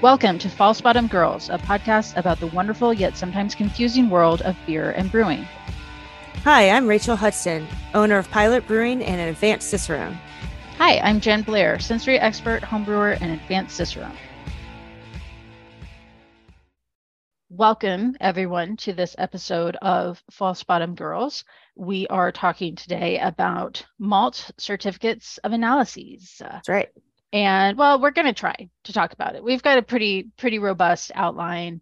Welcome to False Bottom Girls, a podcast about the wonderful yet sometimes confusing world of beer and brewing. Hi, I'm Rachael Hudson, owner of Pilot Brewing and an advanced Cicerone. Hi, I'm Jen Blair, sensory expert, homebrewer, and advanced Cicerone. Welcome, everyone, to this episode of False Bottom Girls. We are talking today about malt certificates of analyses. That's right and well we're going to try to talk about it. We've got a pretty pretty robust outline.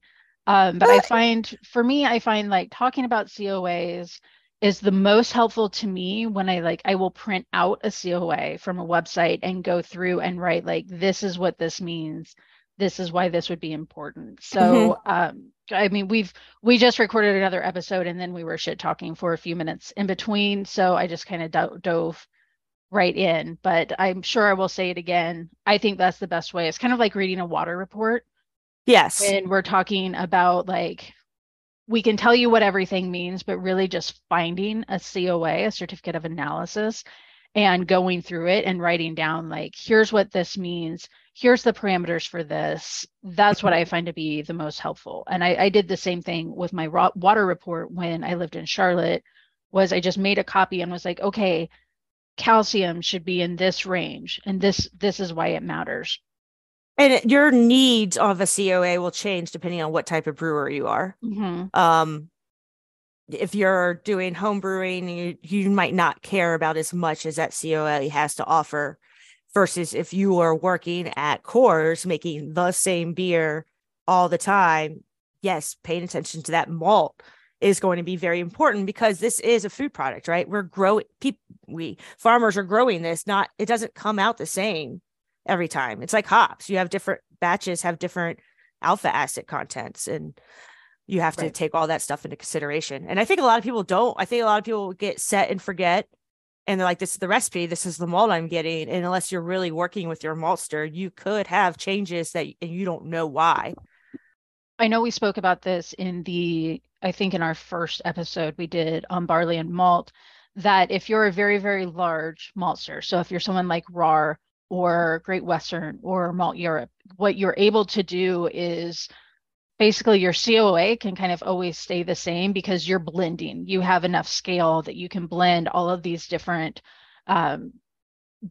Um, but i find for me i find like talking about coas is the most helpful to me when i like i will print out a coa from a website and go through and write like this is what this means. This is why this would be important. So mm-hmm. um, i mean we've we just recorded another episode and then we were shit talking for a few minutes in between. So i just kind of do- dove right in, but I'm sure I will say it again. I think that's the best way. It's kind of like reading a water report. Yes. When we're talking about like we can tell you what everything means, but really just finding a COA, a certificate of analysis, and going through it and writing down like here's what this means here's the parameters for this that's what i mm-hmm. find to be the most helpful and i, I did the same thing with my water report when i lived in charlotte was i just made a copy and was like okay calcium should be in this range and this this is why it matters and your needs of a coa will change depending on what type of brewer you are mm-hmm. um if you're doing home brewing you, you might not care about as much as that coa has to offer versus if you are working at Coors making the same beer all the time yes paying attention to that malt is going to be very important because this is a food product, right? We're growing people we farmers are growing this, not it doesn't come out the same every time. It's like hops. You have different batches have different alpha acid contents and you have to take all that stuff into consideration. And I think a lot of people don't. I think a lot of people get set and forget and they're like, this is the recipe, this is the malt I'm getting. And unless you're really working with your maltster, you could have changes that and you don't know why. I know we spoke about this in the I think in our first episode we did on barley and malt, that if you're a very, very large maltster, so if you're someone like Rahr or Great Western or Malteurop, what you're able to do is basically your COA can kind of always stay the same because you're blending. You have enough scale that you can blend all of these different um,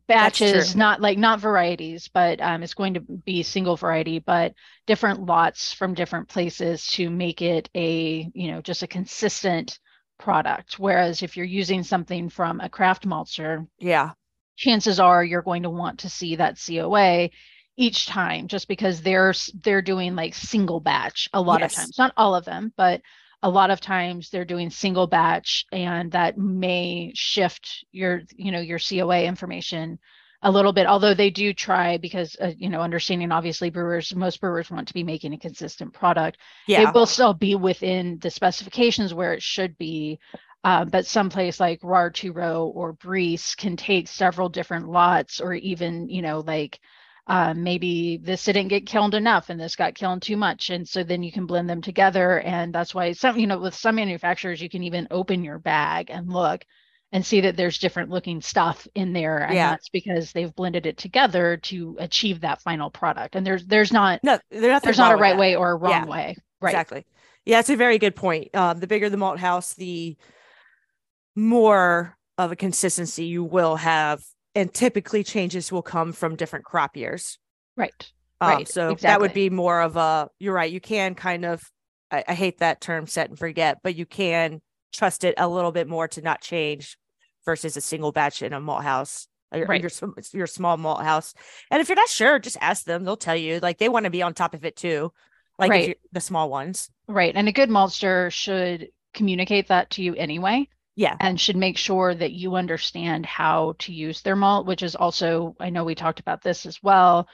batches not like not varieties but um, it's going to be single variety but different lots from different places to make it a you know just a consistent product. Whereas if you're using something from a craft maltster yeah. chances are you're going to want to see that coa each time just because they're they're doing like single batch a lot yes. of times. Not all of them but a lot of times they're doing single batch and that may shift your you know your coa information a little bit although they do try because uh, you know understanding obviously brewers most brewers want to be making a consistent product yeah. it will still be within the specifications where it should be uh, but someplace like rahr two row or Briess can take several different lots or even you know like uh, maybe this didn't get kilned enough and this got kilned too much. And so then you can blend them together. And that's why some you know with some manufacturers you can even open your bag and look and see that there's different looking stuff in there. And yeah. that's because they've blended it together to achieve that final product. And there's there's not no there's not a right that. way or a wrong yeah, way. Right. exactly. Yeah it's a very good point. Um, the bigger the malt house the more of a consistency you will have and typically changes will come from different crop years. Right. Um, right. So exactly. that would be more of a, you're right. You can kind of, I, I, hate that term set and forget, but you can trust it a little bit more to not change versus a single batch in a malt house. Right. Your, your small malt house. And if you're not sure, just ask them. They'll tell you. Like they want to be on top of it too. Like right. the small ones. Right. And a good maltster should communicate that to you anyway. Yeah. And should make sure that you understand how to use their malt, which is also, I know we talked about this as well,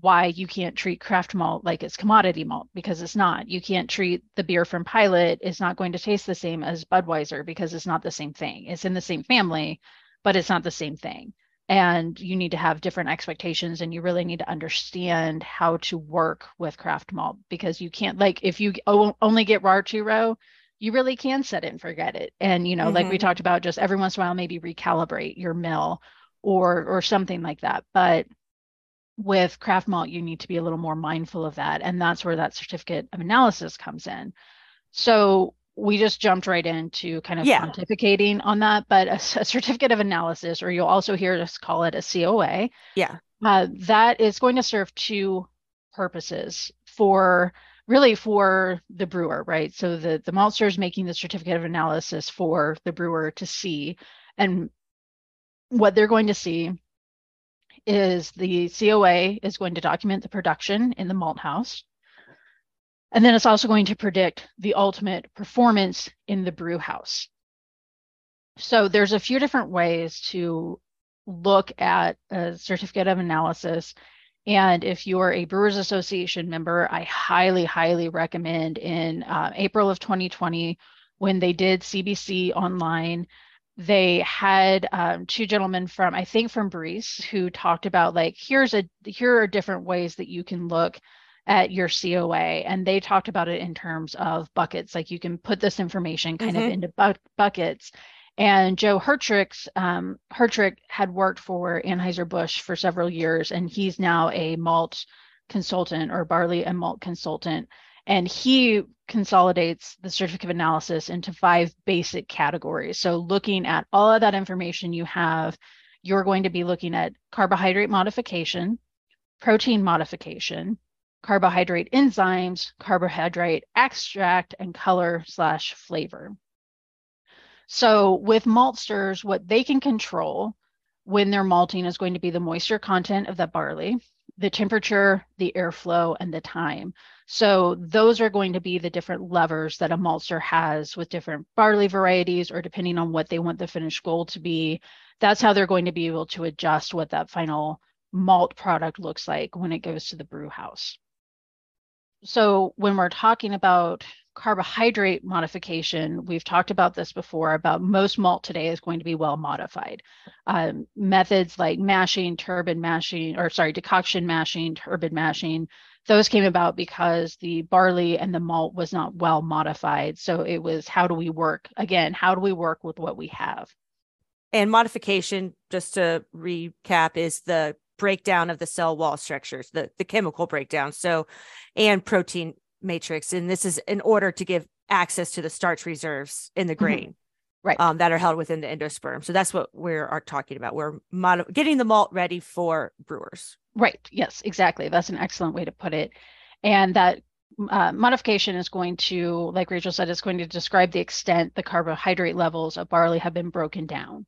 why you can't treat craft malt like it's commodity malt because it's not. You can't treat the beer from Pilot, it's not going to taste the same as Budweiser because it's not the same thing. It's in the same family, but it's not the same thing. And you need to have different expectations and you really need to understand how to work with craft malt because you can't, like, if you only get Rahr two row, you really can set it and forget it. And, you know, mm-hmm. like we mm-hmm. talked about, just every once in a while, maybe recalibrate your mill or or something like that. But with craft malt, you need to be a little more mindful of that. And that's where that certificate of analysis comes in. So we just jumped right into kind of yeah. pontificating on that, but a, a, certificate of analysis, or you'll also hear us call it a COA. Yeah. Uh, that is going to serve two purposes for really for the brewer, right? So the, the maltster is making the certificate of analysis for the brewer to see. And what they're going to see is the COA is going to document the production in the malt house. And then it's also going to predict the ultimate performance in the brew house. So there's a few different ways to look at a certificate of analysis. And if you're a Brewers Association member, I highly, highly recommend in uh, April of 2020, when they did CBC online, they had um, two gentlemen from i think from Briess who talked about like here's a here are different ways that you can look at your coa and they talked about it in terms of buckets. Like you can put this information kind mm-hmm. of into bu- buckets and joe hertrich um, hertrich had worked for anheuser-busch for several years and he's now a malt consultant or barley and malt consultant and he consolidates the certificate of analysis into five basic categories. So, looking at all of that information you have, you're going to be looking at carbohydrate modification, protein modification, carbohydrate enzymes, carbohydrate extract, and color slash flavor. So, with maltsters, what they can control when they're malting is going to be the moisture content of the barley, the temperature, the airflow, and the time. So those are going to be the different levers that a maltster has with different barley varieties or depending on what they want the finished goal to be. That's how they're going to be able to adjust what that final malt product looks like when it goes to the brew house. So when we're talking about carbohydrate modification, we've talked about this before about most malt today is going to be well modified. Um, methods like mashing, turbid mashing, or sorry, decoction mashing, turbid mashing, those came about because the barley and the malt was not well modified. So it was how do we work? Again, how do we work with what we have? And modification, just to recap, is the breakdown of the cell wall structures, the, the chemical breakdown. So, and protein matrix. And this is in order to give access to the starch reserves in the mm-hmm. grain. Mm-hmm. Right. Um, that are held within the endosperm. So that's what we are talking about. We're mod- getting the malt ready for brewers. Right. Yes, exactly. That's an excellent way to put it. And that uh, modification is going to, like Rachael said, it's going to describe the extent the carbohydrate levels of barley have been broken down.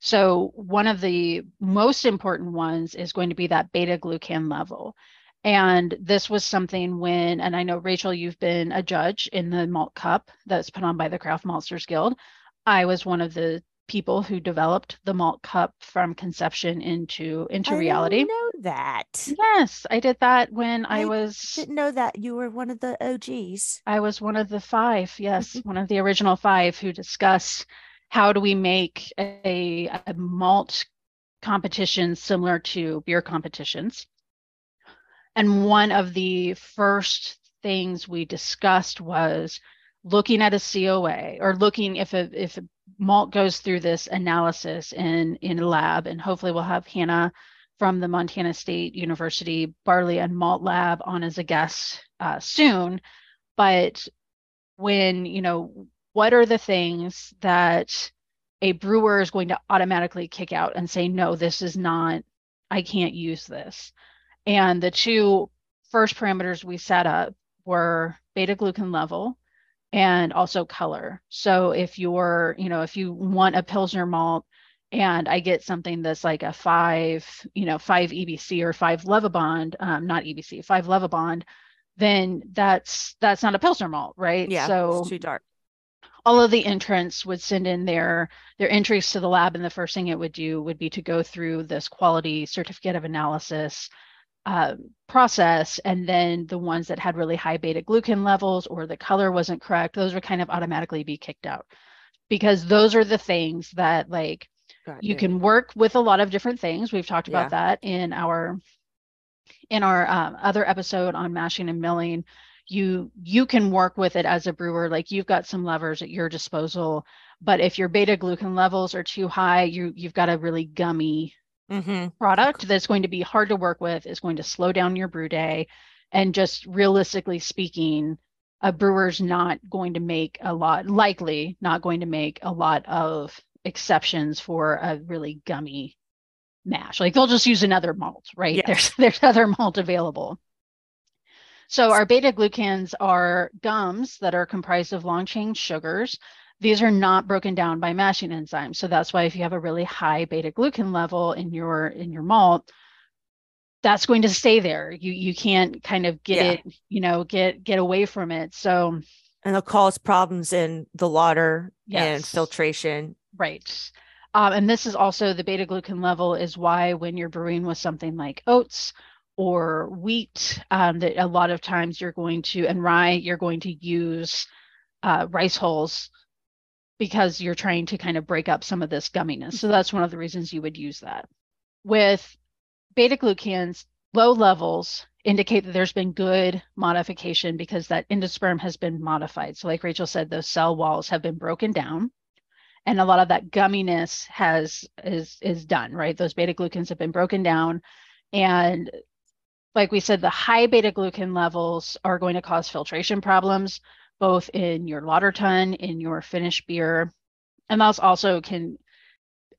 So one of the most important ones is going to be that beta glucan level. And this was something when, and I know Rachael, you've been a judge in the malt cup that's put on by the Craft Maltsters Guild. I was one of the people who developed the malt cup from conception into into I reality. know that. Yes, I did that when I, I, was didn't know that you were one of the OGs. I was one of the five, yes, one of the original five who discussed how do we make a, a malt competition similar to beer competitions. And one of the first things we discussed was looking at a COA or looking if a if a malt goes through this analysis in in a lab, and hopefully we'll have Hannah from the Montana State University Barley and Malt Lab on as a guest uh, soon. But when you know what are the things that a brewer is going to automatically kick out and say no this is not i can't use this and the two first parameters we set up were beta glucan level and also color. So if you're, you know, if you want a Pilsner malt and I get something that's like a five, you know, five EBC or five Lovibond, um, not EBC, five Lovibond, then that's that's not a Pilsner malt, right? Yeah. So too dark. All of the entrants would send in their their entries to the lab, and the first thing it would do would be to go through this quality certificate of analysis uh, process and then the ones that had really high beta glucan levels or the color wasn't correct those would kind of automatically be kicked out because those are the things that like Got you it. can work with a lot of different things we've talked about yeah. that in our in our um, other episode on mashing and milling you you can work with it as a brewer like you've got some levers at your disposal but if your beta glucan levels are too high you you've got a really gummy mm-hmm. product that's going to be hard to work with, is going to slow down your brew day. And just realistically speaking, a brewer's not going to make a lot, likely not going to make a lot of exceptions for a really gummy mash. Like they'll just use another malt, right? Yes. There's there's other malt available. So our beta glucans are gums that are comprised of long chain sugars. These are not broken down by mashing enzymes. So that's why if you have a really high beta glucan level in your in your malt, that's going to stay there. You you can't kind of get yeah. it, you know, get get away from it. So and it'll cause problems in the water yes. and filtration. Right. Um, and this is also the beta glucan level is why when you're brewing with something like oats or wheat um, that a lot of times you're going to and rye you're going to use uh, rice hulls because you're trying to kind of break up some of this gumminess. So mm-hmm. that's one of the reasons you would use that. With beta glucans low levels indicate that there's been good modification because that endosperm has been modified. So like rachael said those cell walls have been broken down and a lot of that gumminess has is is done right? Those beta glucans have been broken down. And like we said, the high beta glucan levels are going to cause filtration problems, both in your lauter tun, in your finished beer. And those also can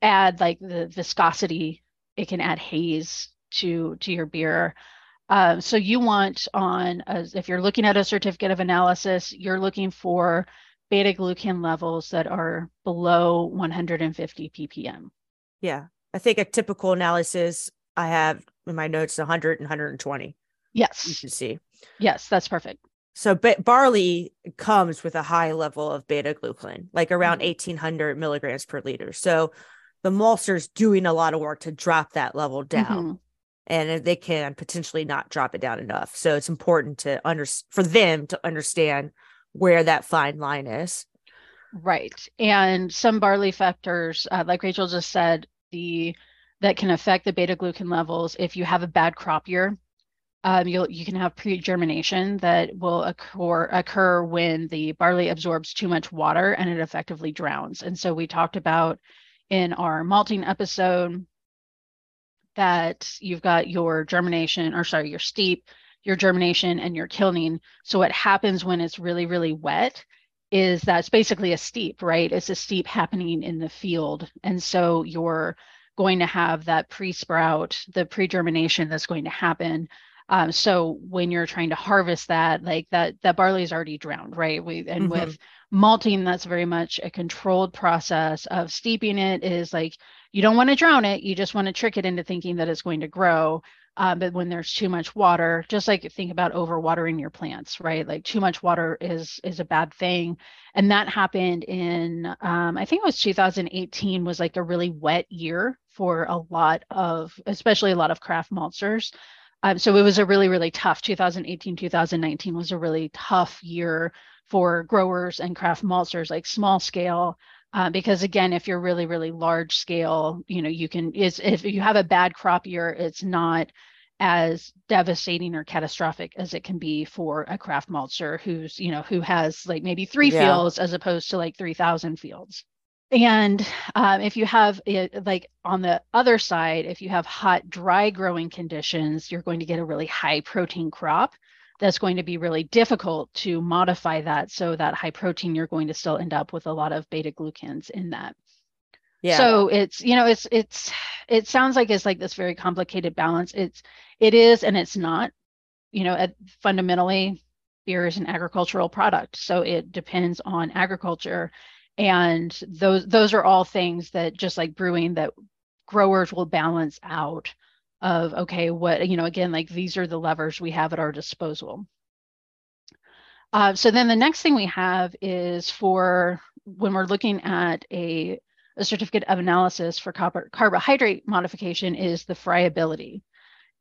add like the viscosity, it can add haze to, to your beer. Uh, so you want on, as if you're looking at a certificate of analysis, you're looking for beta glucan levels that are below 150 ppm. Yeah. I think a typical analysis I have in my notes 100 and 120. Yes. You should see. Yes, that's perfect. So barley comes with a high level of beta glucan, like around mm-hmm. 1800 milligrams per liter. So the maltster's doing a lot of work to drop that level down. Mm-hmm. And they can potentially not drop it down enough. So it's important to under for them to understand where that fine line is. Right. And some barley factors, uh, like Rachael just said, the that can affect the beta glucan levels if you have a bad crop year. Um, you'll you can have pre-germination that will occur occur when the barley absorbs too much water and it effectively drowns. And so we talked about in our malting episode that you've got your germination or sorry your steep, your germination and your kilning. So what happens when it's really really wet is that's basically a steep, right? It's a steep happening in the field, and so you're going to have that pre-sprout, the pre-germination that's going to happen. Um, so when you're trying to harvest that, like that, that barley is already drowned, right? We and mm-hmm. with malting, that's very much a controlled process of steeping it. Is like you don't want to drown it, you just want to trick it into thinking that it's going to grow. Um, but when there's too much water, just like think about overwatering your plants, right? Like too much water is is a bad thing, and that happened in um, I think it was 2018 was like a really wet year for a lot of, especially a lot of craft maltsters. Um, so it was a really really tough 2018 2019 was a really tough year for growers and craft maltsters, like small scale uh, because again if you're really really large scale you know you can is if you have a bad crop year it's not as devastating or catastrophic as it can be for a craft maltster who's you know who has like maybe three yeah. fields as opposed to like 3000 fields and um, if you have it like on the other side if you have hot dry growing conditions you're going to get a really high protein crop that's going to be really difficult to modify that so that high protein you're going to still end up with a lot of beta glucans in that. Yeah. So it's you know it's it's it sounds like it's like this very complicated balance. It's it is and it's not. You know at, fundamentally beer is an agricultural product so it depends on agriculture and those those are all things that just like brewing that growers will balance out of okay what you know again like these are the levers we have at our disposal. Uh, so then the next thing we have is for when we're looking at a, a certificate of analysis for copper, carbohydrate modification is the friability.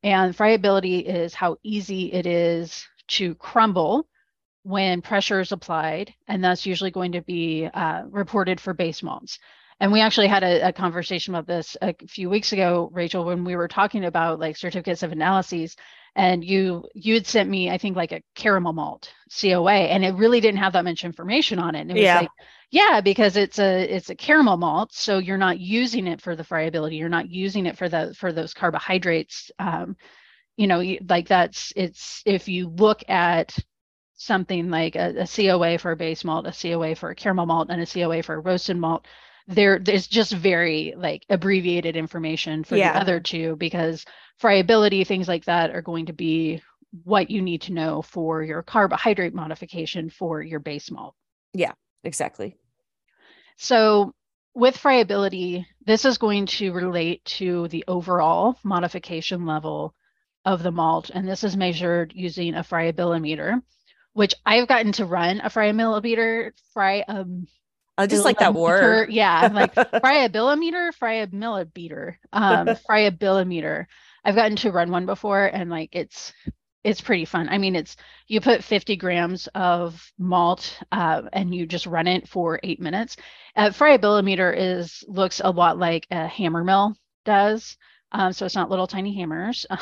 And friability is how easy it is to crumble when pressure is applied and that's usually going to be uh, reported for base malts and we actually had a, a, conversation about this a few weeks ago rachael when we were talking about like certificates of analyses and you you had sent me i think like a caramel malt coa and it really didn't have that much information on it and it was Yeah. like yeah because it's a it's a caramel malt so you're not using it for the friability you're not using it for the for those carbohydrates um you know like that's it's if you look at something like a, a coa for a base malt a coa for a caramel malt and a coa for a roasted malt there there's just very like abbreviated information for Yeah. the other two because friability things like that are going to be what you need to know for your carbohydrate modification for your base malt Yeah, Exactly. so with friability, this is going to relate to the overall modification level of the malt. And this is measured using a friabilimeter, which I've gotten to run a friabilimeter, fry um I just like that word. Yeah, I'm like friabilimeter, friabilimeter, um, friabilimeter. I've gotten to run one before and like it's it's pretty fun. I mean, it's you put 50 grams of malt uh, and you just run it for eight minutes. Uh, friabilimeter is looks a lot like a hammer mill does. Um, so it's not little tiny hammers.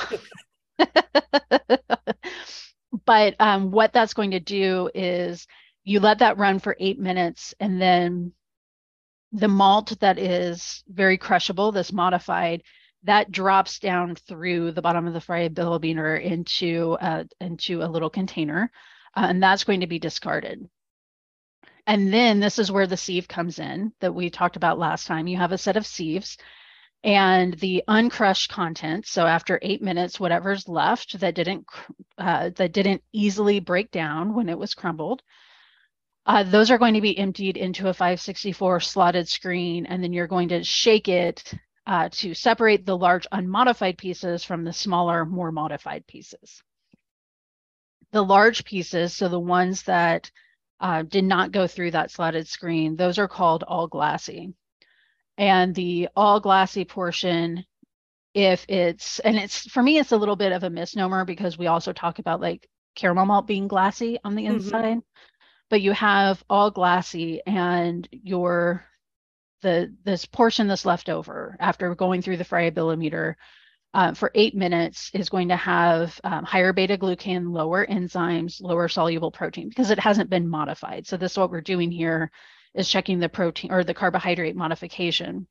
but um, what that's going to do is you let that run for eight minutes and then the malt that is very crushable, this modified, that drops down through the bottom of the friabilimeter into uh, into a little container, uh, and that's going to be discarded. And then this is where the sieve comes in that we talked about last time. You have a set of sieves and the uncrushed content. So after eight minutes, whatever's left that didn't uh, that didn't easily break down when it was crumbled, uh, those are going to be emptied into a 564 slotted screen, and then you're going to shake it uh, to separate the large unmodified pieces from the smaller, more modified pieces. The large pieces, so the ones that uh, did not go through that slotted screen, those are called all glassy. And the all glassy portion, if it's, and it's, for me, it's a little bit of a misnomer because we also talk about like caramel malt being glassy on the Mhm. inside but you have all glassy and your the this portion that's left over after going through the friabilimeter uh, for eight minutes is going to have um, higher beta glucan, lower enzymes, lower soluble protein because it hasn't been modified. So this is what we're doing here is checking the protein or the carbohydrate modification.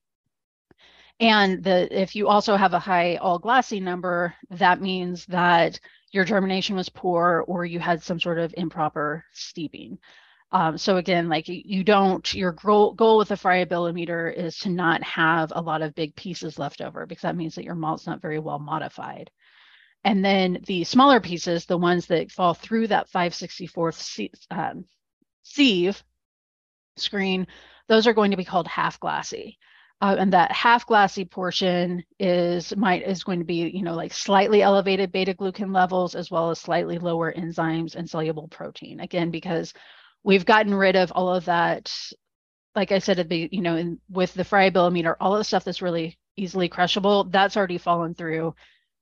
And the if you also have a high all glassy number, that means that your germination was poor or you had some sort of improper steeping. Um, so again, like you, don't, your goal, goal with the friabilimeter is to not have a lot of big pieces left over because that means that your malt's not very well modified. And then the smaller pieces, the ones that fall through that 564th sie- um, sieve screen, those are going to be called half glassy. Uh, and that half glassy portion is might is going to be you know like slightly elevated beta glucan levels as well as slightly lower enzymes and soluble protein. Again because we've gotten rid of all of that like i said at the you know in, with the friabilimeter all of the stuff that's really easily crushable that's already fallen through.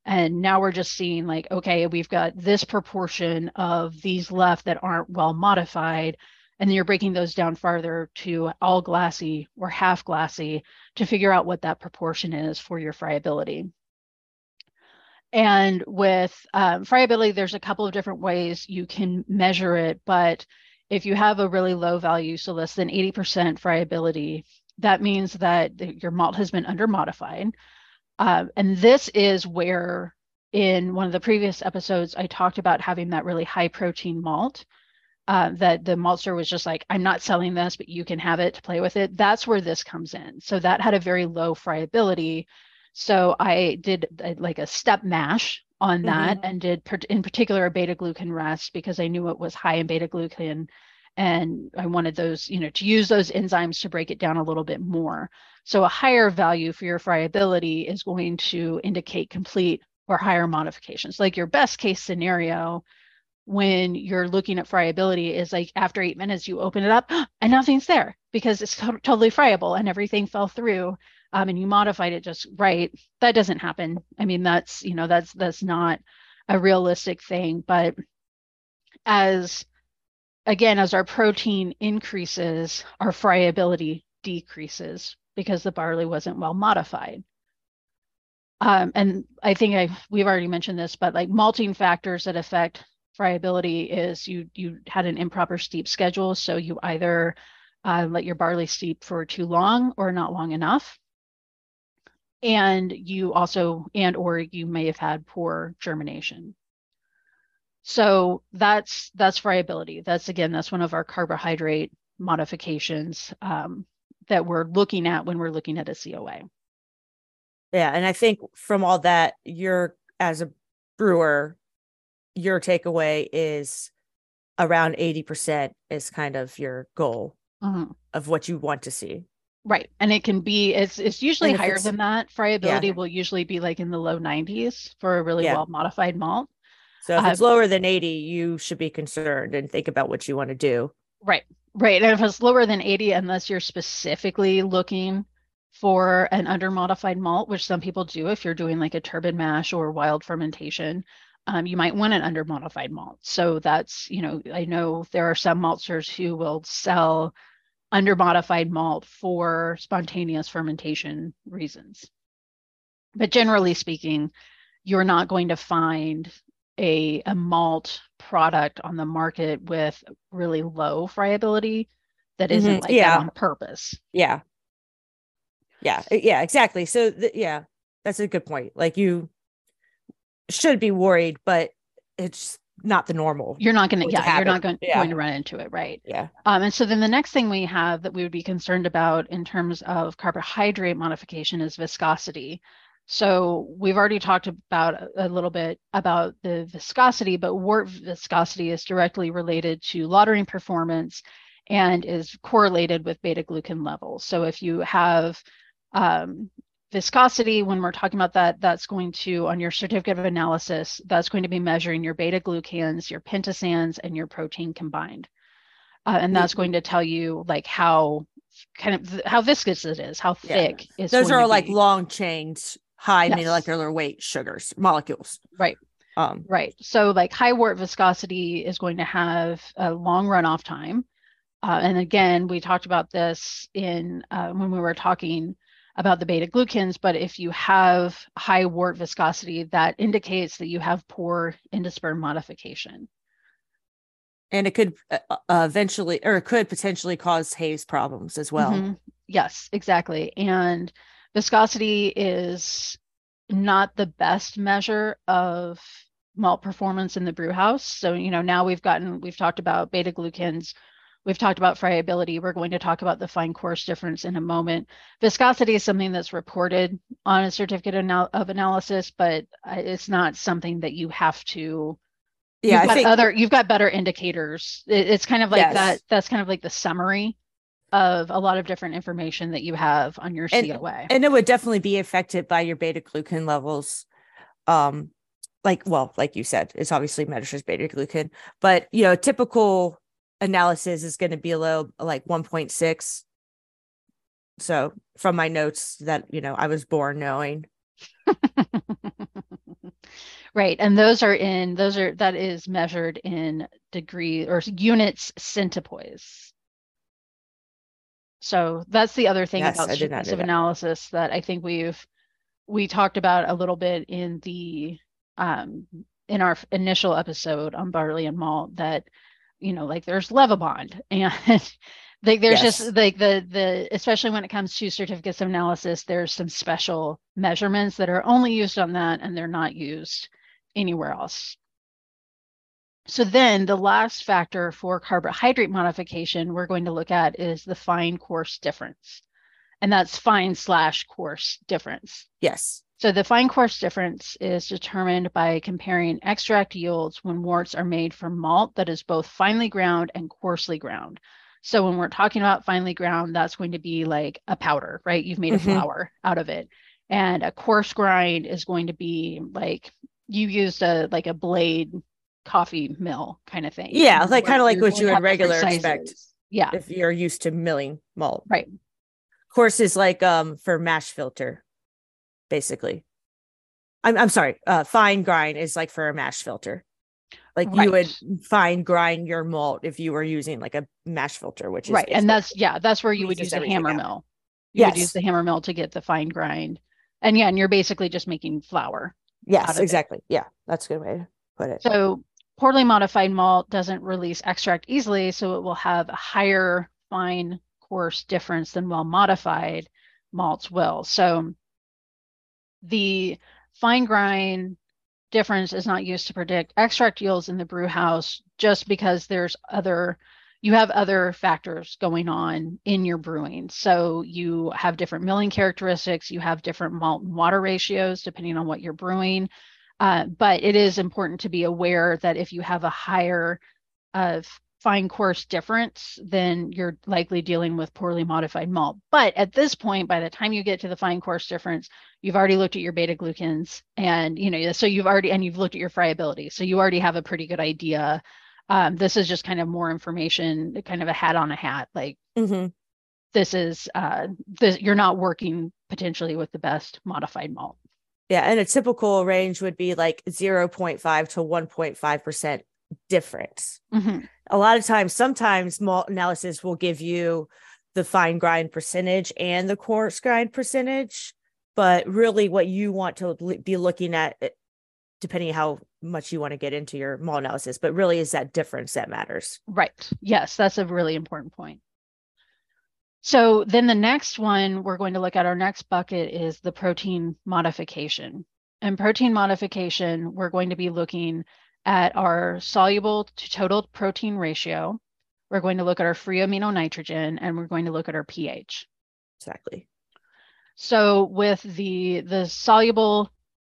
And now we're just seeing like okay we've got this proportion of these left that aren't well modified and then you're breaking those down farther to all glassy or half glassy to figure out what that proportion is for your friability. And with um, friability, there's a couple of different ways you can measure it, but if you have a really low value, so less than 80% friability, that means that your malt has been under modified. Uh, and this is where in one of the previous episodes, I talked about having that really high protein malt uh, that the maltster was just like, I'm not selling this, but you can have it to play with it. That's where this comes in. So that had a very low friability. So I did uh, like a step mash on that and did per- in particular a beta glucan rest because I knew it was high in beta glucan and I wanted those, you know, to use those enzymes to break it down a little bit more. So a higher value for your friability is going to indicate complete or higher modifications. Like your best case scenario when you're looking at friability is like after eight minutes you open it up and nothing's there because it's to- totally friable and everything fell through um, and you modified it just right. That doesn't happen. I mean that's you know that's that's not a realistic thing but as again as our protein increases our friability decreases because the barley wasn't well modified. Um, and I think I we've already mentioned this, but like malting factors that affect friability is you you had an improper steep schedule, so you either uh, let your barley steep for too long or not long enough, and you also and or you may have had poor germination. So that's that's friability. That's again that's one of our carbohydrate modifications um, that we're looking at when we're looking at a COA. Yeah, and I think from all that, you're as a brewer, your takeaway is around 80% is kind of your goal mm-hmm. of what you want to see. Right. And it can be it's it's usually higher it's, than that. Friability yeah. will usually be like in the low 90s for a really yeah. well modified malt. So if it's um, lower than 80, you should be concerned and think about what you want to do. Right. Right. And if it's lower than 80, unless you're specifically looking for an under modified malt, which some people do if you're doing like a turbid mash or wild fermentation, um, you might want an under modified malt. So that's, you know, I know there are some maltsters who will sell under modified malt for spontaneous fermentation reasons. But generally speaking, you're not going to find a, a malt product on the market with really low friability that isn't mm-hmm. like yeah. on purpose. Yeah. Yeah. Yeah, exactly. So th- yeah, that's a good point. Like you should be worried, but it's not the normal. You're not going to, yeah, you're not going, yeah. going to run into it. Right. Yeah. Um, and so then the next thing we have that we would be concerned about in terms of carbohydrate modification is viscosity. So we've already talked about a little bit about the viscosity, but wort viscosity is directly related to lautering performance and is correlated with beta glucan levels. So if you have um, viscosity, when we're talking about that, that's going to, on your certificate of analysis, that's going to be measuring your beta glucans, your pentosans, and your protein combined. Uh, and that's going to tell you like how kind of how viscous it is, how thick yeah. is. Those are like long chains high yes. molecular weight sugars molecules right um, right so like high wort viscosity is going to have a long runoff time uh, and again we talked about this in uh, when we were talking about the beta glucans but if you have high wort viscosity that indicates that you have poor endosperm modification and it could uh, uh eventually or it could potentially cause haze problems as well mm-hmm. yes exactly and viscosity is not the best measure of malt performance in the brew house. So, you know, now we've gotten, we've talked about beta glucans, we've talked about friability. We're going to talk about the fine coarse difference in a moment. Viscosity is something that's reported on a certificate of analysis, but it's not something that you have to. Yeah, you've got think, other. You've got better indicators. it's kind of like yes. that. That's kind of like the summary of a lot of different information that you have on your and, COA. And it would definitely be affected by your beta glucan levels. Um, like, well, like you said, it's obviously measures beta glucan, but you know, typical analysis is going to be a little like 1.6. So from my notes that, you know, I was born knowing. right. And those are in, those are, that is measured in degree or units centipoise. So that's the other thing yes, about statistical analysis that I think we've we talked about a little bit in the um, in our initial episode on barley and malt that you know like there's Lovibond and like there's yes. just like the the especially when it comes to certificates of analysis there's some special measurements that are only used on that and they're not used anywhere else so then the last factor for carbohydrate modification we're going to look at is the fine coarse difference. And that's fine slash coarse difference. Yes. So the fine coarse difference is determined by comparing extract yields when worts are made from malt that is both finely ground and coarsely ground. So when we're talking about finely ground, that's going to be like a powder, right? You've made mm-hmm. a flour out of it. And a coarse grind is going to be like you used a like a blade coffee mill kind of thing. Yeah, like kind of like what you would regular expect. Yeah. If you're used to milling malt. Right. Coarse is like um for mash filter, basically. I'm I'm sorry. Uh fine grind is like for a mash filter. Like right. you would fine grind your malt if you were using like a mash filter, which is right. And that's yeah, that's where you would use a hammer out. mill. You yes. would use the hammer mill to get the fine grind And yeah, and you're basically just making flour. Yes, exactly. It. Yeah, that's a good way to put it. So poorly modified malt doesn't release extract easily, so it will have a higher fine coarse difference than well modified malts will. So the fine grind difference is not used to predict extract yields in the brew house just because there's other you have other factors going on in your brewing. So you have different milling characteristics, you have different malt and water ratios depending on what you're brewing. Uh, but it is important to be aware that if you have a higher of fine coarse difference, then you're likely dealing with poorly modified malt. But at this point, by the time you get to the fine coarse difference, you've already looked at your beta glucans and you know, so you've already and you've looked at your friability. So you already have a pretty good idea. Um, this is just kind of more information, kind of a hat on a hat. Like mm-hmm. this is uh this you're not working potentially with the best modified malt. Yeah, and a typical range would be like 0.5 to 1.5% difference. Mm-hmm. A lot of times, sometimes malt analysis will give you the fine grind percentage and the coarse grind percentage. But really, what you want to be looking at, eh, depending how much you want to get into your malt analysis, but really is that difference that matters. Right. Yes, that's a really important point. So then the next one we're going to look at, our next bucket is the protein modification. And protein modification, we're going to be looking at our soluble to total protein ratio. We're going to look at our free amino nitrogen and we're going to look at our pH. Exactly. So with the the soluble,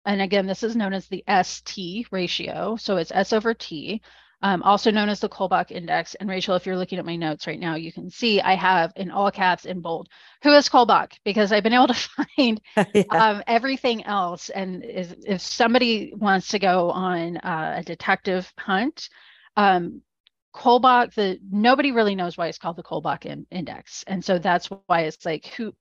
and again, this is known as the ST ratio. So it's S over T um, also known as the Kolbach Index. And Rachael, if you're looking at my notes right now, you can see I have in all caps in bold, who is Kolbach? Because I've been able to find yeah. um, everything else. And is, if somebody wants to go on uh, a detective hunt, um, Kolbach, the nobody really knows why it's called the Kolbach in, Index. And so that's why it's like who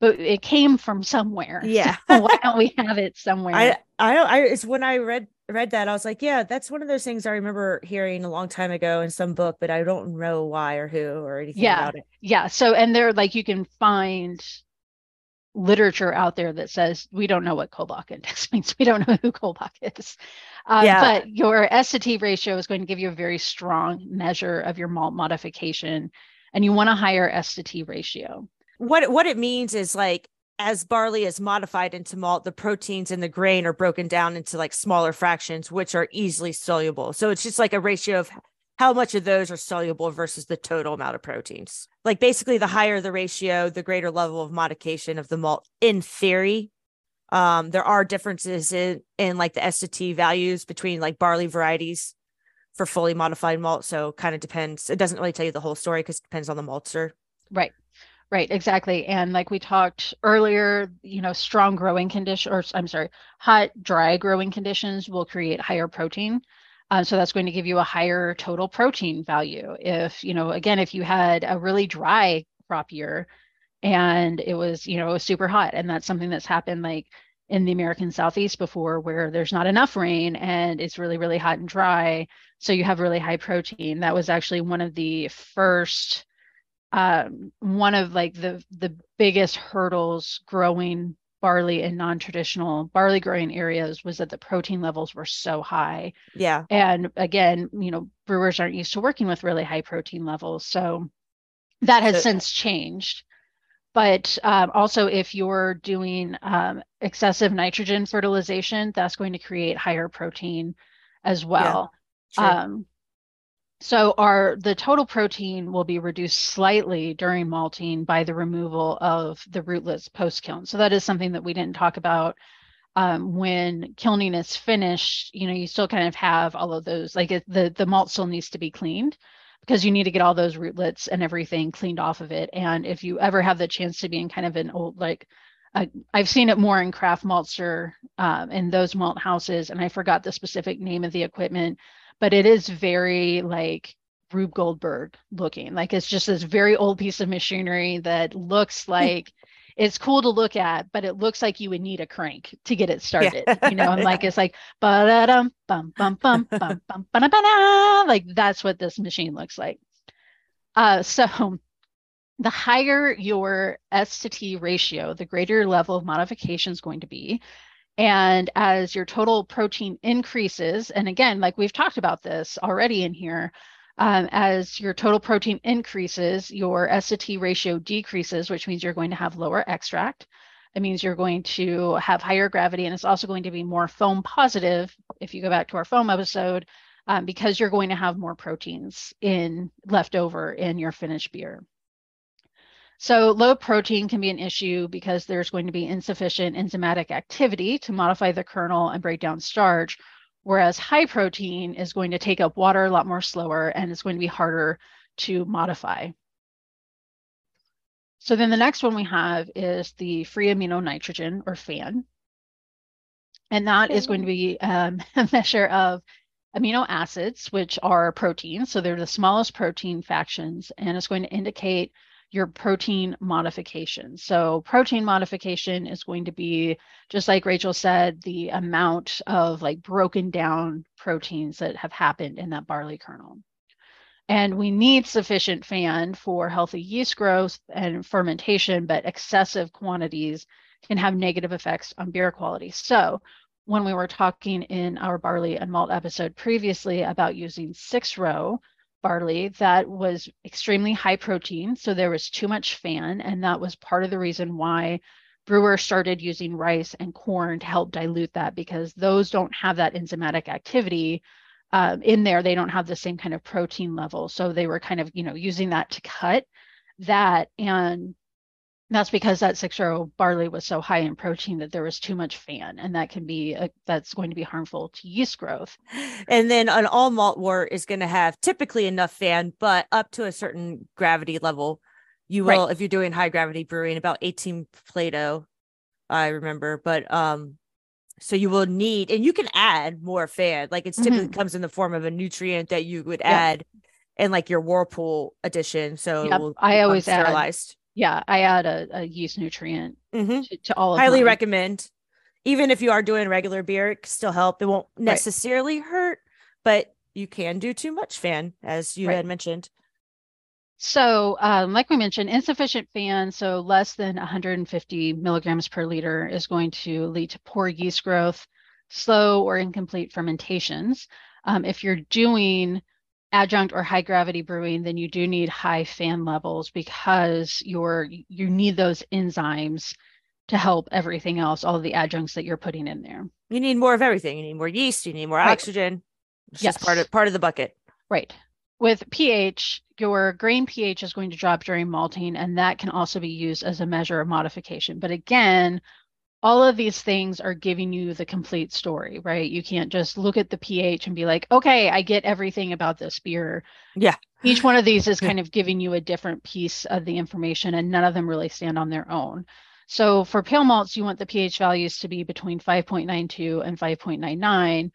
but it came from somewhere. Yeah. So why don't we have it somewhere? I I I it's when I read read that, I was like, yeah, that's one of those things I remember hearing a long time ago in some book, but I don't know why or who or anything yeah. about it. Yeah. So, and there, like, you can find literature out there that says we don't know what Kolbach index means. We don't know who Kolbach is. Uh, yeah. But your S to T ratio is going to give you a very strong measure of your malt modification, and you want a higher S to T ratio. What what it means is like as barley is modified into malt, the proteins in the grain are broken down into like smaller fractions, which are easily soluble. So it's just like a ratio of how much of those are soluble versus the total amount of proteins. Like basically, the higher the ratio, the greater level of modification of the malt in theory. Um, there are differences in, in like the S to T values between like barley varieties for fully modified malt. So kind of depends. It doesn't really tell you the whole story because it depends on the maltster. Right. Right, exactly. And like we talked earlier, you know, strong growing condition, or I'm sorry, hot, dry growing conditions will create higher protein. Um, so that's going to give you a higher total protein value. If, you know, again, if you had a really dry crop year and it was, you know, super hot, and that's something that's happened like in the American Southeast before where there's not enough rain and it's really, really hot and dry. So you have really high protein. That was actually one of the first um, one of like the the biggest hurdles growing barley in non-traditional barley growing areas was that the protein levels were so high. Yeah. And again, you know, brewers aren't used to working with really high protein levels. So that has so, since changed. But um, also, if you're doing um, excessive nitrogen fertilization, that's going to create higher protein as well. Yeah, um, so our the total protein will be reduced slightly during malting by the removal of the rootlets post kiln. So that is something that we didn't talk about um, when kilning is finished. You know, you still kind of have all of those like it, the the malt still needs to be cleaned because you need to get all those rootlets and everything cleaned off of it. And if you ever have the chance to be in kind of an old like uh, I've seen it more in craft maltster um, in those malt houses, and I forgot the specific name of the equipment but it is very like Rube Goldberg looking. Like it's just this very old piece of machinery that looks like it's cool to look at, but it looks like you would need a crank to get it started. Yeah. You know, and like it's like ba-da-dum, bum bum bum bum bum ba like that's what this machine looks like. Uh so the higher your S to T ratio, the greater your level of modification is going to be. And as your total protein increases, and again, like we've talked about this already in here, um, as your total protein increases, your S to T ratio decreases, which means you're going to have lower extract. It means you're going to have higher gravity, and it's also going to be more foam positive. If you go back to our foam episode, um, because you're going to have more proteins in left over in your finished beer. So low protein can be an issue because there's going to be insufficient enzymatic activity to modify the kernel and break down starch, whereas high protein is going to take up water a lot more slower and it's going to be harder to modify. So then the next one we have is the free amino nitrogen or FAN. And that is going to be um, a measure of amino acids, which are proteins. So they're the smallest protein fractions, and it's going to indicate your protein modification. So protein modification is going to be, just like Rachael said, the amount of like broken down proteins that have happened in that barley kernel. And we need sufficient FAN for healthy yeast growth and fermentation, but excessive quantities can have negative effects on beer quality. So when we were talking in our barley and malt episode previously about using six row barley that was extremely high protein. So there was too much FAN. And that was part of the reason why brewers started using rice and corn to help dilute that because those don't have that enzymatic activity um, in there. They don't have the same kind of protein level. So they were kind of, you know, using that to cut that. And that's because that six row barley was so high in protein that there was too much FAN, and that can be a, that's going to be harmful to yeast growth. And then an all malt wort is going to have typically enough FAN, but up to a certain gravity level, you will right. if you're doing high gravity brewing about 18 Plato, I remember. But um, so you will need, and you can add more FAN. Like it's typically mm-hmm. comes in the form of a nutrient that you would add in like your whirlpool edition. So yep. I always sterilized. Add yeah, I add a, a yeast nutrient mm-hmm. to, to, all of Highly mine. recommend. Even if you are doing regular beer, it can still help. It won't necessarily right. hurt, but you can do too much FAN, as you right. had mentioned. So, um, like we mentioned, insufficient FAN, so less than 150 milligrams per liter, is going to lead to poor yeast growth, slow or incomplete fermentations. Um, if you're doing adjunct or high gravity brewing, then you do need high FAN levels because you're you need those enzymes to help everything else, all the adjuncts that you're putting in there. You need more of everything. You need more yeast. You need more right. oxygen. It's yes. just part of part of the bucket. Right. With pH, your grain pH is going to drop during malting, and that can also be used as a measure of modification. But again, all of these things are giving you the complete story, right? You can't just look at the pH and be like, okay, I get everything about this beer. Yeah. Each one of these is kind of giving you a different piece of the information, and none of them really stand on their own. So for pale malts, you want the pH values to be between 5.92 and 5.99.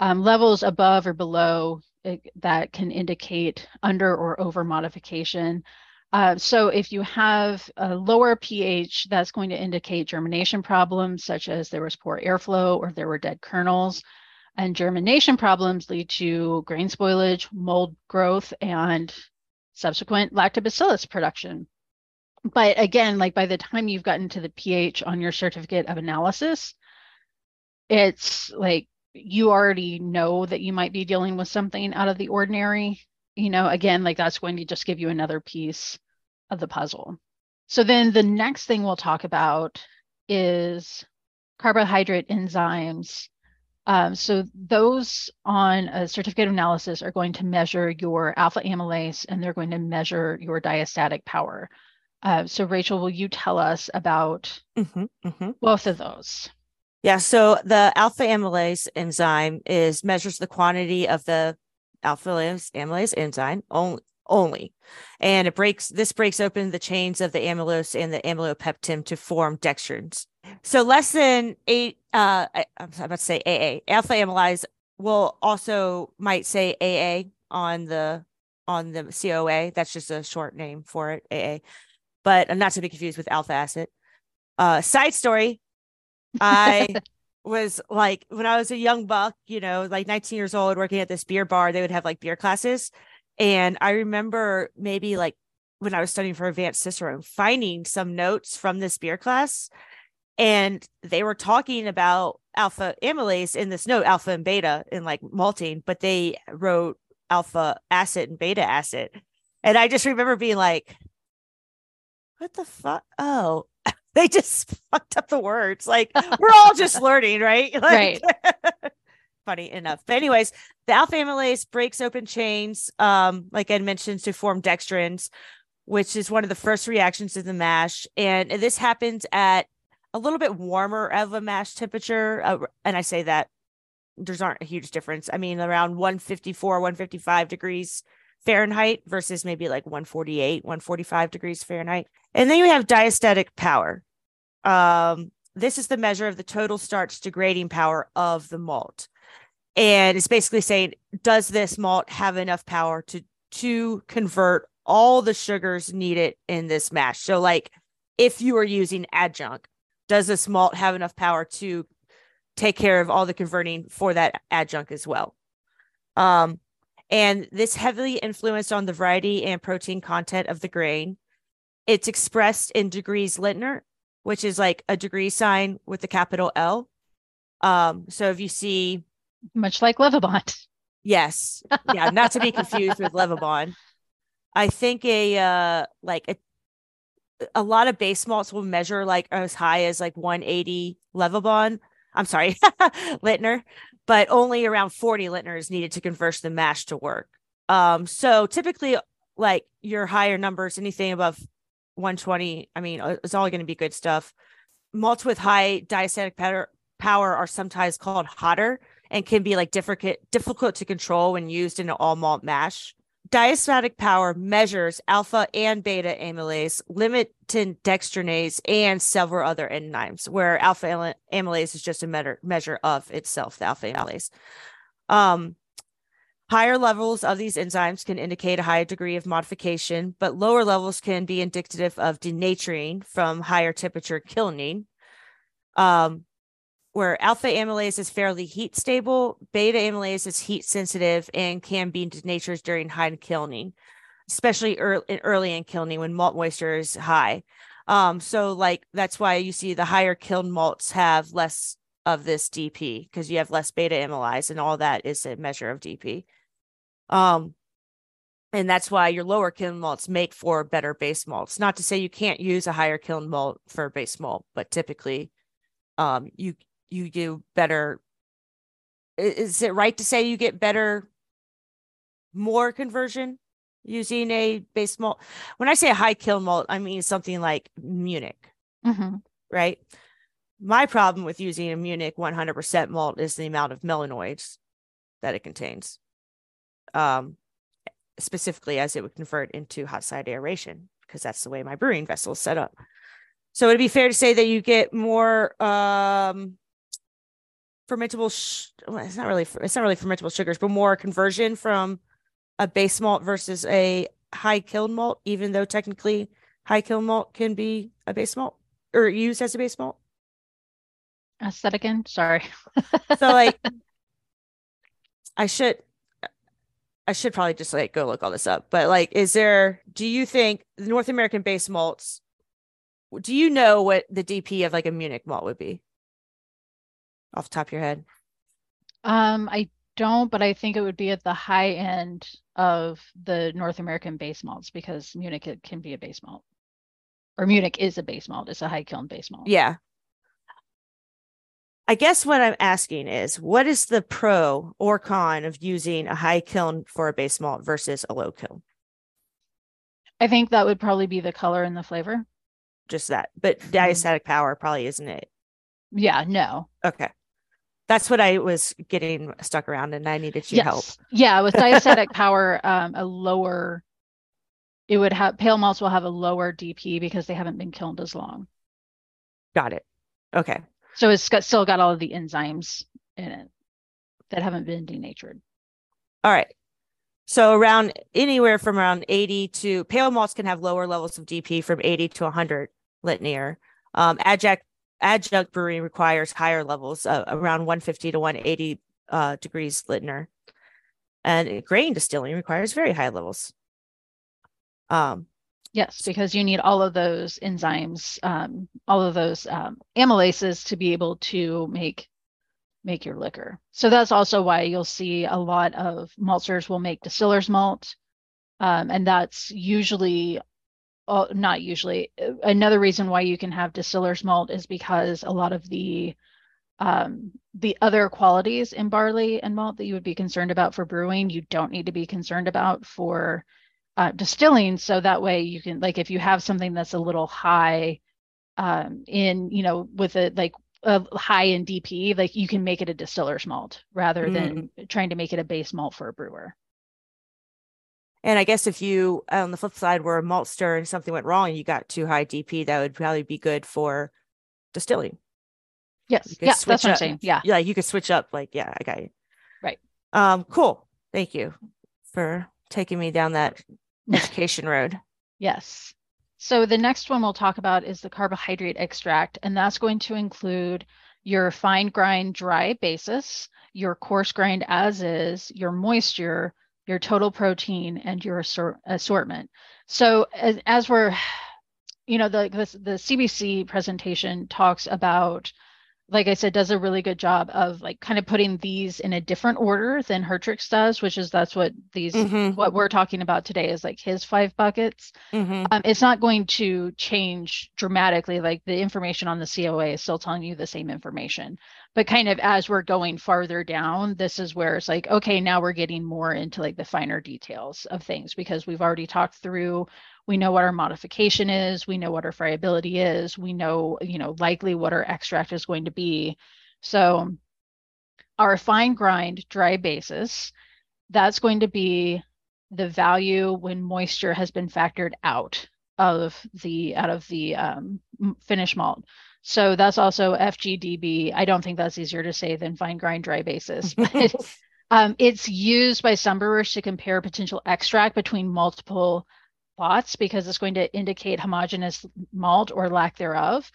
Um, levels above or below it, that can indicate under or over modification. Uh, so if you have a lower pH, that's going to indicate germination problems, such as there was poor airflow or there were dead kernels. And germination problems lead to grain spoilage, mold growth, and subsequent lactobacillus production. But again, like by the time you've gotten to the pH on your certificate of analysis, it's like you already know that you might be dealing with something out of the ordinary you know, again, like that's going to just give you another piece of the puzzle. So then the next thing we'll talk about is carbohydrate enzymes. Um, so those on a certificate of analysis are going to measure your alpha amylase and they're going to measure your diastatic power. Uh, so Rachael, will you tell us about mm-hmm, mm-hmm. both of those? Yeah. So the alpha amylase enzyme is measures the quantity of the alpha amylase enzyme only only. And it breaks this breaks open the chains of the amylose and the amylopectin to form dextrins. So less than eight uh i'm about to say aa alpha amylase will also might say aa on the on the coa that's just a short name for it aa but I'm not to be confused with alpha acid. Uh side story. I was like when I was a young buck, you know, like 19 years old, working at this beer bar, they would have like beer classes. And I remember maybe like when I was studying for advanced Cicerone, finding some notes from this beer class, and they were talking about alpha amylase in this note, alpha and beta in like malting, but they wrote alpha acid and beta acid. And I just remember being like, what the fuck? Oh, they just fucked up the words. Like we're all just learning, right? Like, right. funny enough. But anyways, the alpha amylase breaks open chains, um, like I mentioned, to form dextrins, which is one of the first reactions in the mash. And this happens at a little bit warmer of a mash temperature. Uh, and I say that there's aren't a huge difference. I mean, around 154, 155 degrees Fahrenheit versus maybe like 148, 145 degrees Fahrenheit. And then you have diastatic power. Um, this is the measure of the total starch degrading power of the malt. And it's basically saying, does this malt have enough power to to convert all the sugars needed in this mash? So, like if you are using adjunct, does this malt have enough power to take care of all the converting for that adjunct as well? Um, and this heavily influenced on the variety and protein content of the grain. It's expressed in degrees Lintner, which is like a degree sign with the capital L. Um, so if you see much like Lovibond. Yes. Yeah, not to be confused with Lovibond. I think a uh like a a lot of base malts will measure like as high as like 180 Lovibond. I'm sorry, Lintner but only around 40 Lintner is needed to convert the mash to work. Um, so typically, like your higher numbers, anything above 120, I mean, uh, it's all going to be good stuff. Malts with high diastatic power, are sometimes called hotter and can be like difficult difficult to control when used in an all malt mash. Diastatic power measures alpha and beta amylase, limit dextrinase, and several other enzymes, where alpha amylase is just a measure, measure of itself, the alpha amylase. Um, higher levels of these enzymes can indicate a higher degree of modification, but lower levels can be indicative of denaturing from higher temperature kilning. Um, where alpha amylase is fairly heat stable, beta amylase is heat sensitive and can be denatured during high kilning, especially early, early in kilning when malt moisture is high. Um, so like that's why you see the higher kiln malts have less of this DP because you have less beta amylase, and all that is a measure of DP. Um, and that's why your lower kiln malts make for better base malts. Not to say you can't use a higher kiln malt for base malt, but typically um, you you do better is it right to say you get better more conversion using a base malt when i say a high kiln malt i mean something like munich mm-hmm. right my problem with using a munich 100% malt is the amount of melanoids that it contains um specifically as it would convert into hot side aeration because that's the way my brewing vessel is set up. So it'd be fair to say that you get more um fermentable sh- well, it's not really it's not really fermentable sugars but more conversion from a base malt versus a high kiln malt even though technically high kiln malt can be a base malt or used as a base malt? Ask that again? Sorry. So like i should i should probably just like go look all this up but like is there do you think the north american base malts do you know what the dp of like a munich malt would be off the top of your head? Um, I don't, but I think it would be at the high end of the North American base malts because Munich it can be a base malt. Or Munich is a base malt. It's a high kiln base malt. Yeah. I guess what I'm asking is what is the pro or con of using a high kiln for a base malt versus a low kiln? I think that would probably be the color and the flavor. Just that. But mm-hmm. diastatic power probably isn't it. Yeah, no. Okay that's what I was getting stuck around and I needed your yes. help. Yeah, with diastatic power, um, a lower it would have pale malts will have a lower DP because they haven't been kilned as long. Got it. Okay. So it's got, still got all of the enzymes in it that haven't been denatured. All right. So around anywhere from around 80 to pale malts can have lower levels of DP from 80 to 100 Lintner. Um, adjunct adjunct brewing requires higher levels, uh, around 150 to 180 uh, degrees Lintner, And grain distilling requires very high levels. Um, Yes, because you need all of those enzymes, um, all of those um, amylases to be able to make make your liquor. So that's also why you'll see a lot of maltsters will make distiller's malt, um, and that's usually, uh, not usually. Uh, another reason why you can have distiller's malt is because a lot of the um, the other qualities in barley and malt that you would be concerned about for brewing, you don't need to be concerned about for uh, distilling. So that way you can, like, if you have something that's a little high um, in, you know, with a like a high in DP, like you can make it a distiller's malt rather mm. than trying to make it a base malt for a brewer. And I guess if you, on the flip side, were a maltster and something went wrong, and you got too high DP, that would probably be good for distilling. Yes. Yeah, that's what I'm saying. Yeah. Yeah, you could switch up. Like, yeah, I got you. Right. Um, cool. Thank you for taking me down that education road. Yes. So the next one we'll talk about is the carbohydrate extract, and that's going to include your fine grind dry basis, your coarse grind as is, your moisture, your total protein, and your assort- assortment. So as, as we're, you know, the, the the CBC presentation talks about like I said, does a really good job of like kind of putting these in a different order than Hertrich does, which is that's what these mm-hmm. what we're talking about today is like his five buckets. Mm-hmm. Um, it's not going to change dramatically. Like the information on the COA is still telling you the same information, but kind of as we're going farther down, this is where it's like, okay, now we're getting more into like the finer details of things because we've already talked through we know what our modification is. We know what our friability is. We know you know likely what our extract is going to be. So our fine grind dry basis that's going to be the value when moisture has been factored out of the out of the um, finished malt. So that's also fgdb i don't think that's easier to say than fine grind dry basis but um, it's used by some brewers to compare potential extract between multiple lots because it's going to indicate homogeneous malt or lack thereof.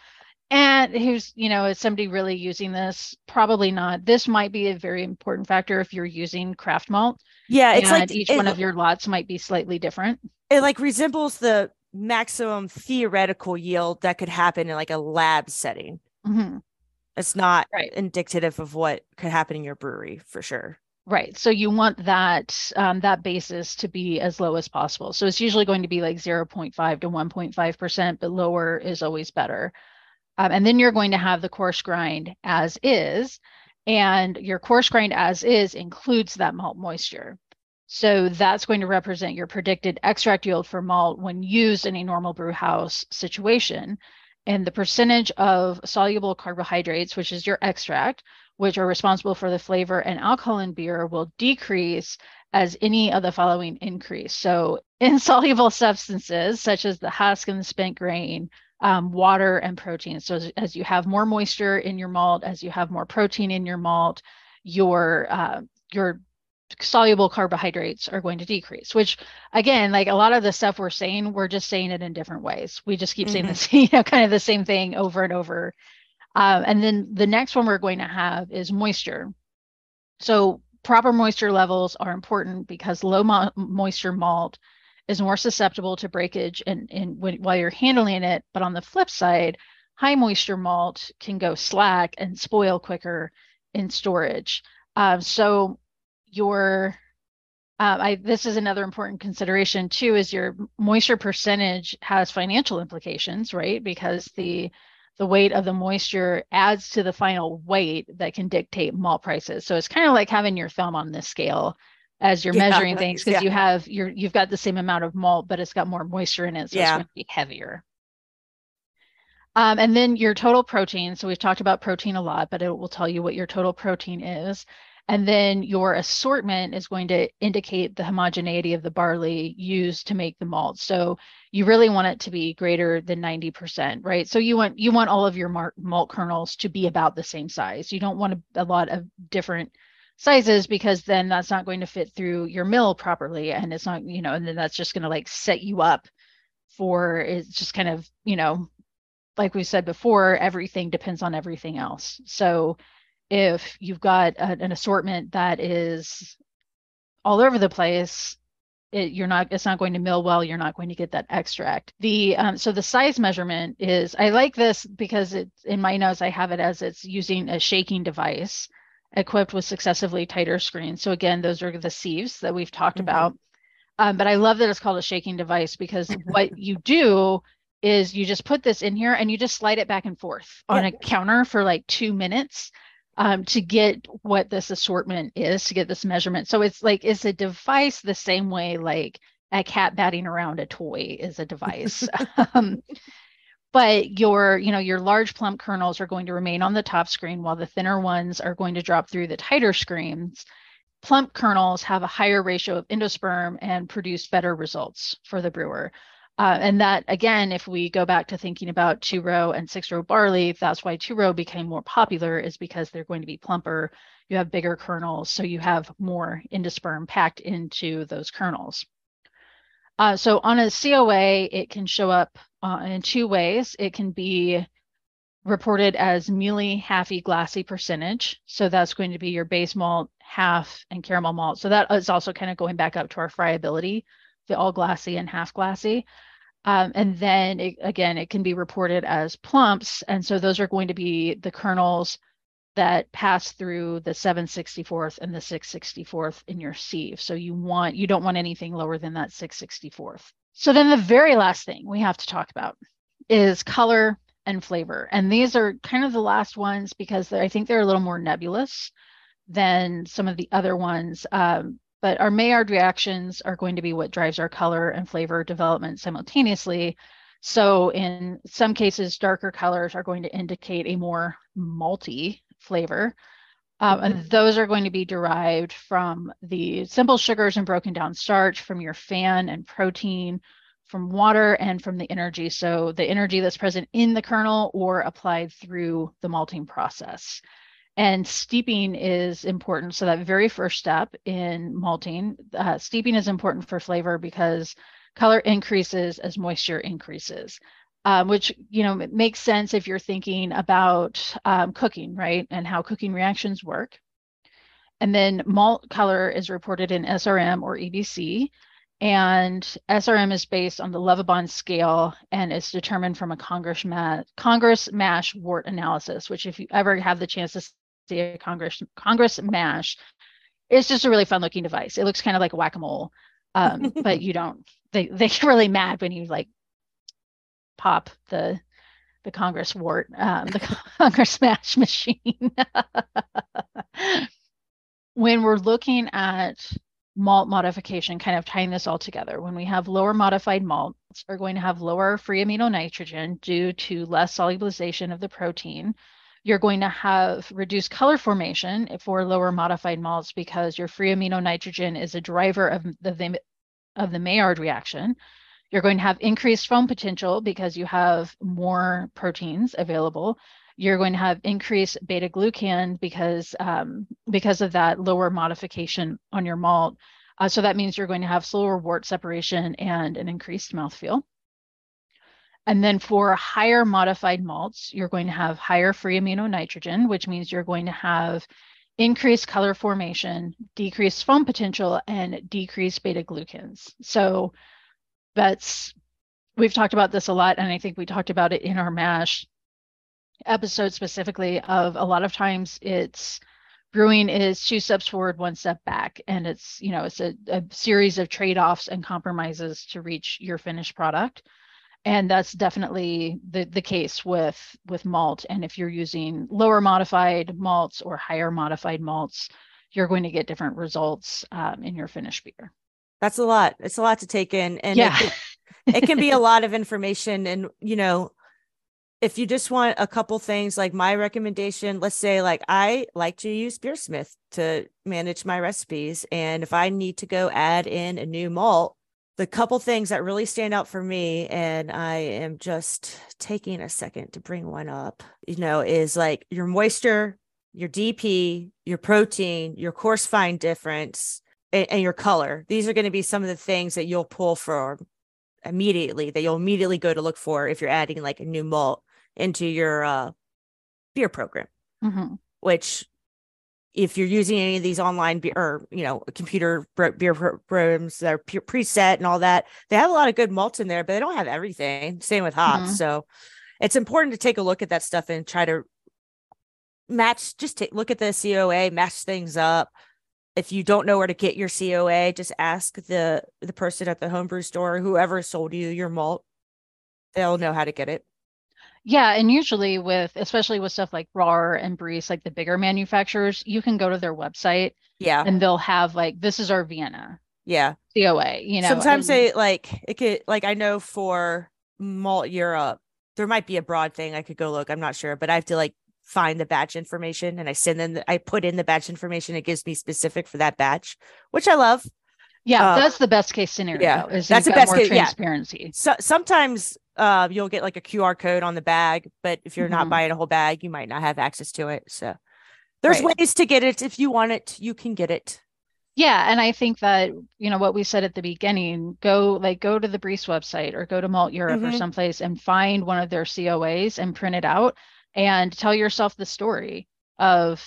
And who's, you know, is somebody really using this? Probably not. This might be a very important factor if you're using craft malt. Yeah, it's like each it, one of your lots might be slightly different. It like resembles the maximum theoretical yield that could happen in like a lab setting. Mm-hmm. It's not right. indicative of what could happen in your brewery for sure. Right. So you want that um, that basis to be as low as possible. So it's usually going to be like 0.5 to 1.5%, but lower is always better. Um, and then you're going to have the coarse grind as is. And your coarse grind as is includes that malt moisture. So that's going to represent your predicted extract yield for malt when used in a normal brew house situation. And the percentage of soluble carbohydrates, which is your extract, which are responsible for the flavor and alcohol in beer, will decrease as any of the following increase. So, insoluble substances such as the husk and the spent grain, um, water, and protein. So, as, as, you have more moisture in your malt, as you have more protein in your malt, your uh, your soluble carbohydrates are going to decrease which again like a lot of the stuff we're saying we're just saying it in different ways we just keep mm-hmm. saying this you know kind of the same thing over and over uh, and then the next one we're going to have is moisture. So proper moisture levels are important because low mo- moisture malt is more susceptible to breakage and, while you're handling it. But on the flip side, high moisture malt can go slack and spoil quicker in storage. Uh, so your uh, I, this is another important consideration too is your moisture percentage has financial implications right because the the weight of the moisture adds to the final weight that can dictate malt prices. So it's kind of like having your thumb on this scale as you're yeah, measuring things because yeah. you have you're you've got the same amount of malt, but it's got more moisture in it, so yeah. it's going to be heavier. Um, and then your total protein. So we've talked about protein a lot, but it will tell you what your total protein is. And then your assortment is going to indicate the homogeneity of the barley used to make the malt. So you really want it to be greater than 90%, right? So you want you want all of your malt kernels to be about the same size. You don't want a, a lot of different sizes because then that's not going to fit through your mill properly and it's not, you know, and then that's just going to like set you up for it's just kind of, you know, like we said before, everything depends on everything else. So if you've got a, an assortment that is all over the place it, you're not it's not going to mill well you're not going to get that extract. The um, so the size measurement is i like this because it's in my notes i have it as it's using a shaking device equipped with successively tighter screens. So again those are the sieves that we've talked mm-hmm. about. Um, but i love that it's called a shaking device because what you do is you just put this in here and you just slide it back and forth on a counter for like two minutes um, to get what this assortment is, to get this measurement. So it's like, it's a device the same way like a cat batting around a toy is a device. um, but your, you know, your large plump kernels are going to remain on the top screen while the thinner ones are going to drop through the tighter screens. Plump kernels have a higher ratio of endosperm and produce better results for the brewer. Uh, and that, again, if we go back to thinking about two row and six row barley, that's why two row became more popular, is because they're going to be plumper. You have bigger kernels, so you have more endosperm packed into those kernels. Uh, so on a COA, it can show up uh, in two ways. It can be reported as mealy, halfy, glassy percentage. So that's going to be your base malt, half, and caramel malt. So that is also kind of going back up to our friability all glassy and half glassy. Um, and then it, again, it can be reported as plumps. And so those are going to be the kernels that pass through the 764th and the 664th in your sieve. So you want, you don't want anything lower than that 664th. So then the very last thing we have to talk about is color and flavor. And these are kind of the last ones because I think they're a little more nebulous than some of the other ones. Um, but our Maillard reactions are going to be what drives our color and flavor development simultaneously. So in some cases, darker colors are going to indicate a more malty flavor. Um, and mm-hmm. those are going to be derived from the simple sugars and broken down starch, from your FAN and protein, from water, and from the energy. So the energy that's present in the kernel or applied through the malting process. And steeping is important. So that very first step in malting, uh, steeping is important for flavor because color increases as moisture increases. Um, which you know makes sense if you're thinking about um, cooking, right, and how cooking reactions work. And then malt color is reported in SRM or EBC, and SRM is based on the Lovibond scale and is determined from a Congress, ma- Congress MASH wort analysis, which if you ever have the chance to Congress Congress mash. It's just a really fun looking device. It looks kind of like a whack-a-mole. Um, but you don't they they get really mad when you like pop the the Congress wort, um, the Congress mash machine. when we're looking at malt modification, kind of tying this all together, when we have lower modified malts are going to have lower free amino nitrogen due to less solubilization of the protein, you're going to have reduced color formation for lower modified malts because your free amino nitrogen is a driver of the, of the Maillard reaction. You're going to have increased foam potential because you have more proteins available. You're going to have increased beta glucan because um, because of that lower modification on your malt. Uh, so that means you're going to have slower wort separation and an increased mouthfeel. And then for higher modified malts, you're going to have higher free amino nitrogen, which means you're going to have increased color formation, decreased foam potential, and decreased beta glucans. So that's, we've talked about this a lot, and I think we talked about it in our MASH episode specifically of a lot of times it's brewing is two steps forward, one step back. And it's, you know, it's a, a series of trade-offs and compromises to reach your finished product and that's definitely the, the case with with malt. And if you're using lower modified malts or higher modified malts you're going to get different results um, in your finished beer. That's a lot. It's a lot to take in. And yeah. it, it can be a lot of information. And you know if you just want a couple things like my recommendation let's say like i like to use beersmith to manage my recipes. And if i need to go add in a new malt the couple things that really stand out for me and i am just taking a second to bring one up you know is like your moisture your dp your protein your coarse fine difference and, and your color these are going to be some of the things that you'll pull for immediately that you'll immediately go to look for if you're adding like a new malt into your uh, beer program mm-hmm. which if you're using any of these online beer or you know computer beer programs that are preset and all that they have a lot of good malts in there but they don't have everything. Same with hops. Mm-hmm. so it's important to take a look at that stuff and try to match just take look at the coa match things up. If you don't know where to get your coa just ask the the person at the homebrew store whoever sold you your malt. They'll know how to get it yeah, and usually with especially with stuff like Rahr and Briess, like the bigger manufacturers, you can go to their website. Yeah. And they'll have like this is our Vienna. Yeah. COA, you know. Sometimes and, they like it could like I know for Malteurop, there might be a broad thing I could go look. I'm not sure, but I have to like find the batch information and I send them the, I put in the batch information. It gives me specific for that batch, which I love. Yeah, uh, that's the best case scenario. Yeah, is that's the best case, transparency. Yeah. So sometimes uh, you'll get like a QR code on the bag, but if you're mm-hmm. not buying a whole bag, you might not have access to it. So there's right. ways to get it. If you want it, you can get it. Yeah, and I think that you know what we said at the beginning. Go like go to the Briess website or go to Malteurop mm-hmm. or someplace and find one of their COAs and print it out and tell yourself the story of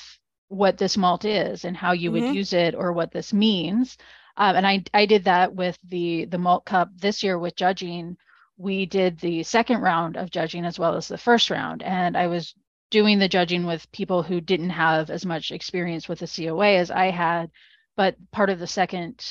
what this malt is and how you mm-hmm. would use it or what this means. Um, and I I did that with the the malt cup this year with judging we did the second round of judging as well as the first round. And I was doing the judging with people who didn't have as much experience with the COA as I had. But part of the second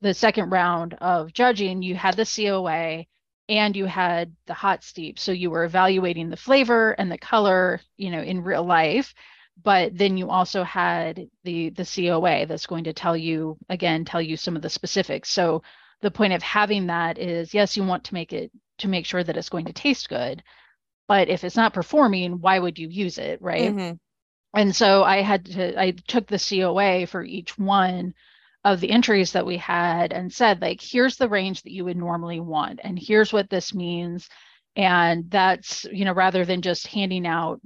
the second round of judging, you had the COA and you had the hot steep. So you were evaluating the flavor and the color, you know, in real life. But then you also had the the COA that's going to tell you again, tell you some of the specifics. So the point of having that is yes, you want to make it to make sure that it's going to taste good. But if it's not performing, why would you use it? Right. Mm-hmm. And so I had to, I took the COA for each one of the entries that we had and said, like, here's the range that you would normally want, and here's what this means. And that's, you know, rather than just handing out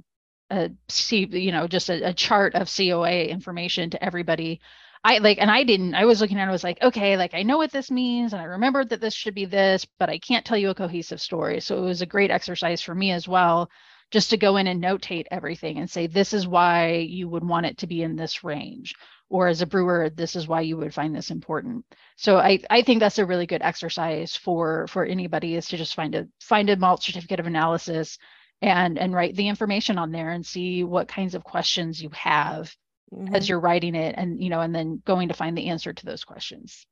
a C, you know, just a, a chart of COA information to everybody I like, and I didn't, I was looking at it, I was like, okay, like I know what this means and I remembered that this should be this, but I can't tell you a cohesive story. So it was a great exercise for me as well, just to go in and notate everything and say, this is why you would want it to be in this range. Or as a brewer, this is why you would find this important. So I, I think that's a really good exercise for for anybody is to just find a find a malt certificate of analysis and and write the information on there and see what kinds of questions you have mm-hmm. as you're writing it and you know and then going to find the answer to those questions.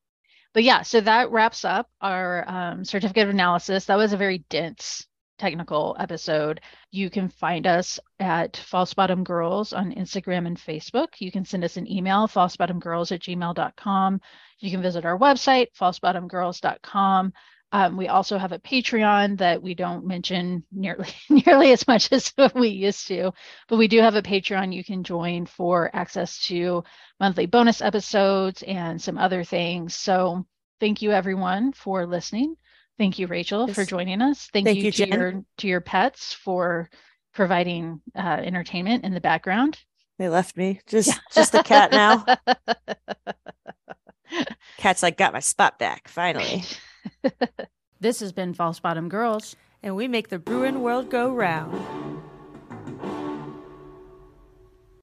But yeah so that wraps up our um, certificate of analysis. That was a very dense technical episode. You can find us at false bottom girls on instagram and facebook. You can send us an email falsebottomgirls at gmail.com you can visit our website falsebottomgirls.com um, we also have a Patreon that we don't mention nearly nearly as much as we used to, but we do have a Patreon you can join for access to monthly bonus episodes and some other things. So thank you everyone for listening. Thank you, Rachael, for joining us. Thank, thank you, you, to your to your pets for providing uh, entertainment in the background. They left me just yeah. just the cat now. Cat's like got my spot back finally. this has been False Bottom Girls. And we make the Bruin world go round.